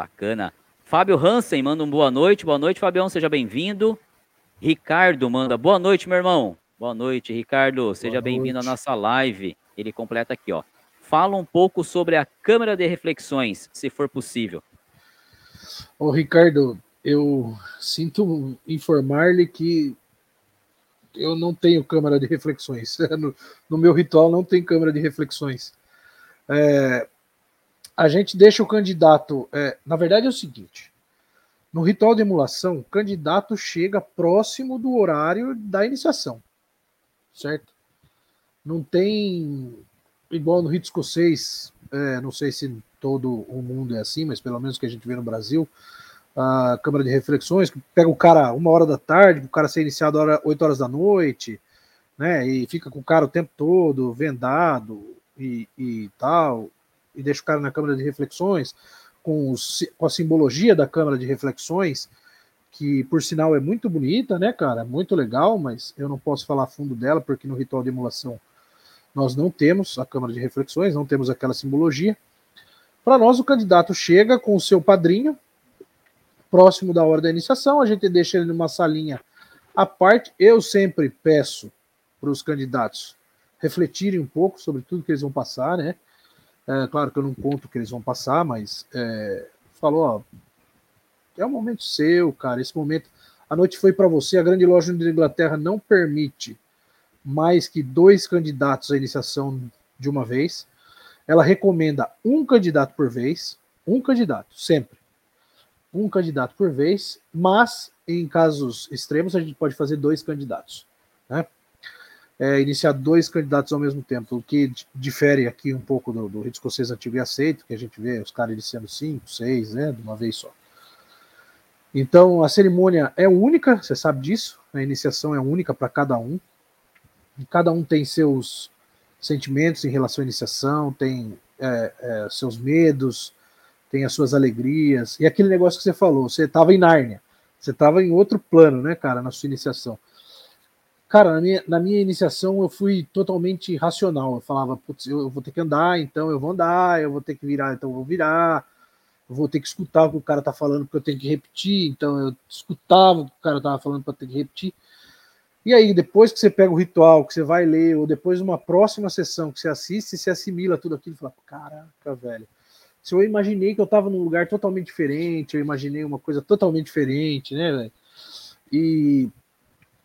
Bacana. Fábio Hansen manda um boa noite. Boa noite, Fabião, seja bem-vindo. Ricardo manda boa noite, meu irmão. Boa noite, Ricardo. Seja bem-vindo à nossa live. Ele completa aqui, ó. Fala um pouco sobre a câmera de reflexões, se for possível. Ô, Ricardo, eu sinto informar-lhe que eu não tenho câmera de reflexões. No, no, meu ritual não tem câmera de reflexões. É, a gente deixa o candidato. É, na verdade é o seguinte: no ritual de emulação, o candidato chega próximo do horário da iniciação, certo? Não tem igual no rito escocês. É, não sei se todo o mundo é assim, mas pelo menos que a gente vê no Brasil a Câmara de Reflexões, que pega o cara uma hora da tarde, o cara ser iniciado hora, 8 horas da noite, né? E fica com o cara o tempo todo, vendado e, e tal, e deixa o cara na Câmara de Reflexões, com, os, com a simbologia da Câmara de Reflexões, que por sinal é muito bonita, né, cara? Muito legal, mas eu não posso falar fundo dela, porque no ritual de emulação nós não temos a Câmara de Reflexões, não temos aquela simbologia. Para nós, o candidato chega com o seu padrinho, próximo da hora da iniciação, a gente deixa ele numa salinha à parte. Eu sempre peço para os candidatos refletirem um pouco sobre tudo que eles vão passar, né? É, claro que eu não conto o que eles vão passar, mas é, falou, ó, é um momento seu, cara. Esse momento, a noite foi para você. A grande loja da Inglaterra não permite mais que dois candidatos à iniciação de uma vez. Ela recomenda um candidato por vez, um candidato, sempre um candidato por vez, mas em casos extremos a gente pode fazer dois candidatos, né? É, iniciar dois candidatos ao mesmo tempo, o que difere aqui um pouco do, do rito escocês antigo e aceito, que a gente vê os caras iniciando cinco, seis, né, de uma vez só. Então a cerimônia é única, você sabe disso, a iniciação é única para cada um, cada um tem seus sentimentos em relação à iniciação, tem é, é, seus medos, tem as suas alegrias. E aquele negócio que você falou, você estava em Nárnia, você estava em outro plano, né, cara, na sua iniciação. Cara, na minha, na minha iniciação eu fui totalmente racional. Eu falava, putz, eu, eu vou ter que andar, então eu vou andar, eu vou ter que virar, então eu vou virar, eu vou ter que escutar o que o cara tá falando, porque eu tenho que repetir, então eu escutava o que o cara tava falando para ter que repetir. E aí, depois que você pega o ritual, que você vai ler, ou depois de uma próxima sessão que você assiste, você assimila tudo aquilo e fala, caraca, velho se eu imaginei que eu estava num lugar totalmente diferente, eu imaginei uma coisa totalmente diferente, né, véio? E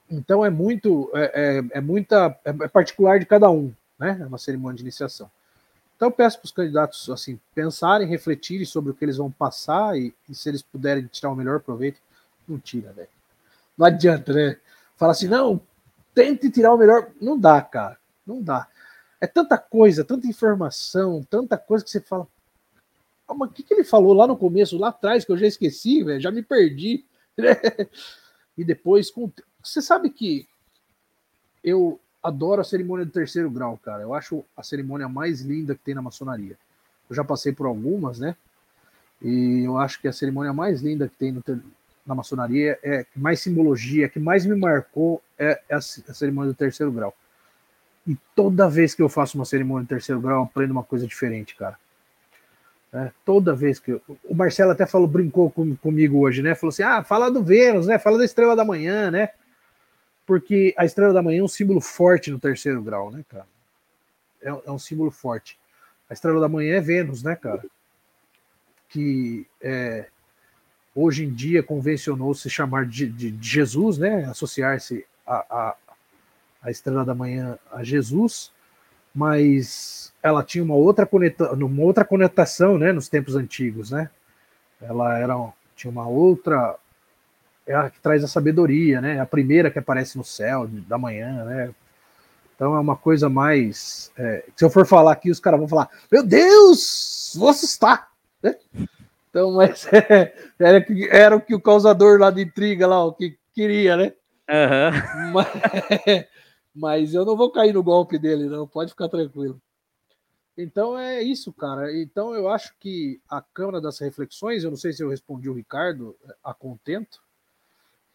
então é muito, é, é, é muita, é, particular de cada um, né? É uma cerimônia de iniciação. Então eu peço para os candidatos assim pensarem, refletirem sobre o que eles vão passar e, e se eles puderem tirar o melhor proveito, não tira, velho. Não adianta, né? Fala assim, não, tente tirar o melhor, não dá, cara, não dá. É tanta coisa, tanta informação, tanta coisa que você fala, ah, mas o que, que ele falou lá no começo, lá atrás, que eu já esqueci, velho, já me perdi. e depois, com... você sabe que eu adoro a cerimônia do terceiro grau, cara. Eu acho a cerimônia mais linda que tem na maçonaria. Eu já passei por algumas, né? E eu acho que a cerimônia mais linda que tem ter... na maçonaria é que mais simbologia, que mais me marcou é a cerimônia do terceiro grau. E toda vez que eu faço uma cerimônia do terceiro grau, eu aprendo uma coisa diferente, cara. Né? Toda vez que. Eu... O Marcelo até falou, brincou com, comigo hoje, né? Falou assim: ah, fala do Vênus, né? Fala da estrela da manhã, né? Porque a estrela da manhã é um símbolo forte no terceiro grau, né, cara? É, é um símbolo forte. A estrela da manhã é Vênus, né, cara? Que é, hoje em dia convencionou se chamar de, de, de Jesus, né? Associar-se a, a, a estrela da manhã a Jesus, mas ela tinha uma outra, conecta, uma outra conotação né, nos tempos antigos, né? Ela era, tinha uma outra. É a que traz a sabedoria, né? A primeira que aparece no céu da manhã, né? Então é uma coisa mais. É, se eu for falar aqui, os caras vão falar: Meu Deus, vou assustar! Né? Então, mas é, era, era o que o causador lá de intriga, lá, o que queria, né? Uhum. Mas, mas eu não vou cair no golpe dele, não, pode ficar tranquilo. Então é isso, cara. Então eu acho que a Câmara das Reflexões, eu não sei se eu respondi o Ricardo é, a contento.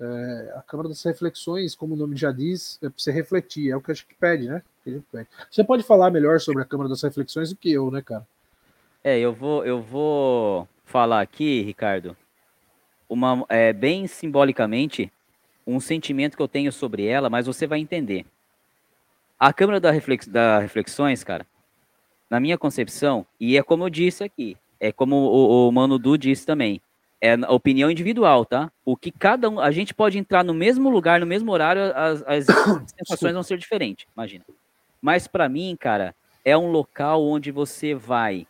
É, a Câmara das Reflexões, como o nome já diz, é para você refletir, é o que a gente pede, né? Pede. Você pode falar melhor sobre a Câmara das Reflexões do que eu, né, cara? É, eu vou, eu vou falar aqui, Ricardo, uma, é, bem simbolicamente, um sentimento que eu tenho sobre ela, mas você vai entender. A Câmara da, Reflex, da Reflexões, cara, na minha concepção, e é como eu disse aqui, é como o, o Mano Du disse também, é a opinião individual, tá? O que cada um. A gente pode entrar no mesmo lugar, no mesmo horário, as, as sensações vão ser diferentes, imagina. Mas para mim, cara, é um local onde você vai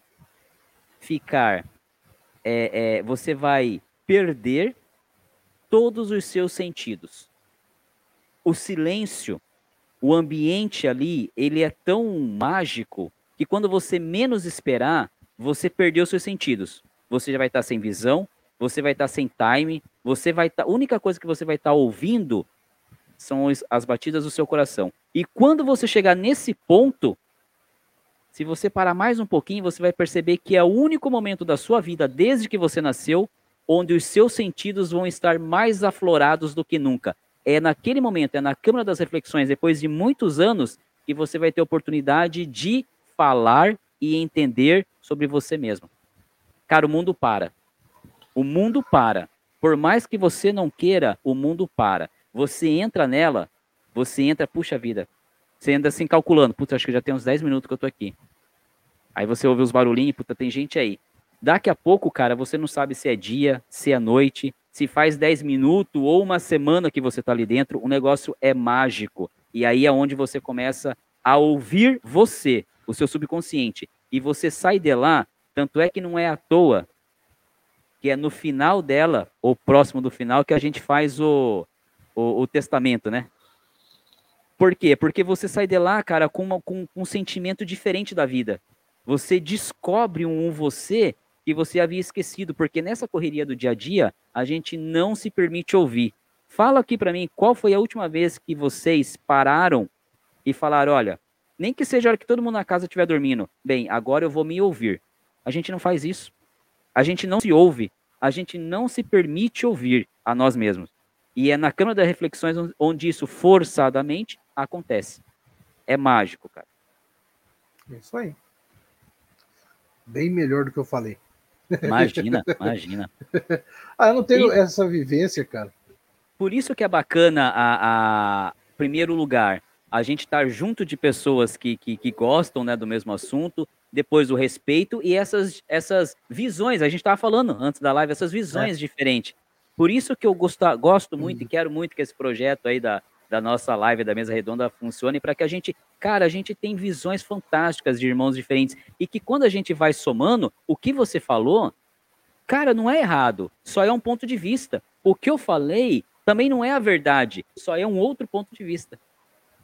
ficar. É, é, você vai perder todos os seus sentidos. O silêncio, o ambiente ali, ele é tão mágico que quando você menos esperar, você perdeu seus sentidos. Você já vai estar sem visão, você vai estar sem time, você vai estar. A única coisa que você vai estar ouvindo são as batidas do seu coração. E quando você chegar nesse ponto, se você parar mais um pouquinho, você vai perceber que é o único momento da sua vida, desde que você nasceu, onde os seus sentidos vão estar mais aflorados do que nunca. É naquele momento, é na Câmara das Reflexões, depois de muitos anos, que você vai ter oportunidade de falar e entender sobre você mesmo. Cara, o mundo para. O mundo para. Por mais que você não queira, o mundo para. Você entra nela, você entra, puxa vida. Você anda assim calculando, puta, acho que já tem uns 10 minutos que eu tô aqui. Aí você ouve os barulhinhos, puta, tem gente aí. Daqui a pouco, cara, você não sabe se é dia, se é noite, se faz 10 minutos ou uma semana que você tá ali dentro, o negócio é mágico. E aí é onde você começa a ouvir você, o seu subconsciente. E você sai de lá, tanto é que não é à toa que é no final dela, ou próximo do final, que a gente faz o, o, o testamento, né? Por quê? Porque você sai de lá, cara, com, uma, com, um sentimento diferente da vida. Você descobre um você que você havia esquecido, porque nessa correria do dia a dia, a gente não se permite ouvir. Fala aqui para mim, qual foi a última vez que vocês pararam e falaram, olha, nem que seja a hora que todo mundo na casa estiver dormindo, bem, agora eu vou me ouvir. A gente não faz isso. A gente não se ouve, a gente não se permite ouvir a nós mesmos. E é na Câmara das Reflexões onde isso forçadamente acontece. É mágico, cara. É isso aí. Bem melhor do que eu falei. Imagina, imagina. ah, eu não tenho e, essa vivência, cara. Por isso que é bacana a, a primeiro lugar, a gente estar junto de pessoas que, que, que gostam né, do mesmo assunto, depois o respeito e essas, essas visões, a gente estava falando antes da live, essas visões é. diferentes. Por isso que eu gosto, gosto muito uhum. e quero muito que esse projeto aí da, da nossa live da mesa redonda funcione para que a gente, cara, a gente tem visões fantásticas de irmãos diferentes e que quando a gente vai somando, o que você falou, cara, não é errado, só é um ponto de vista. O que eu falei também não é a verdade, só é um outro ponto de vista.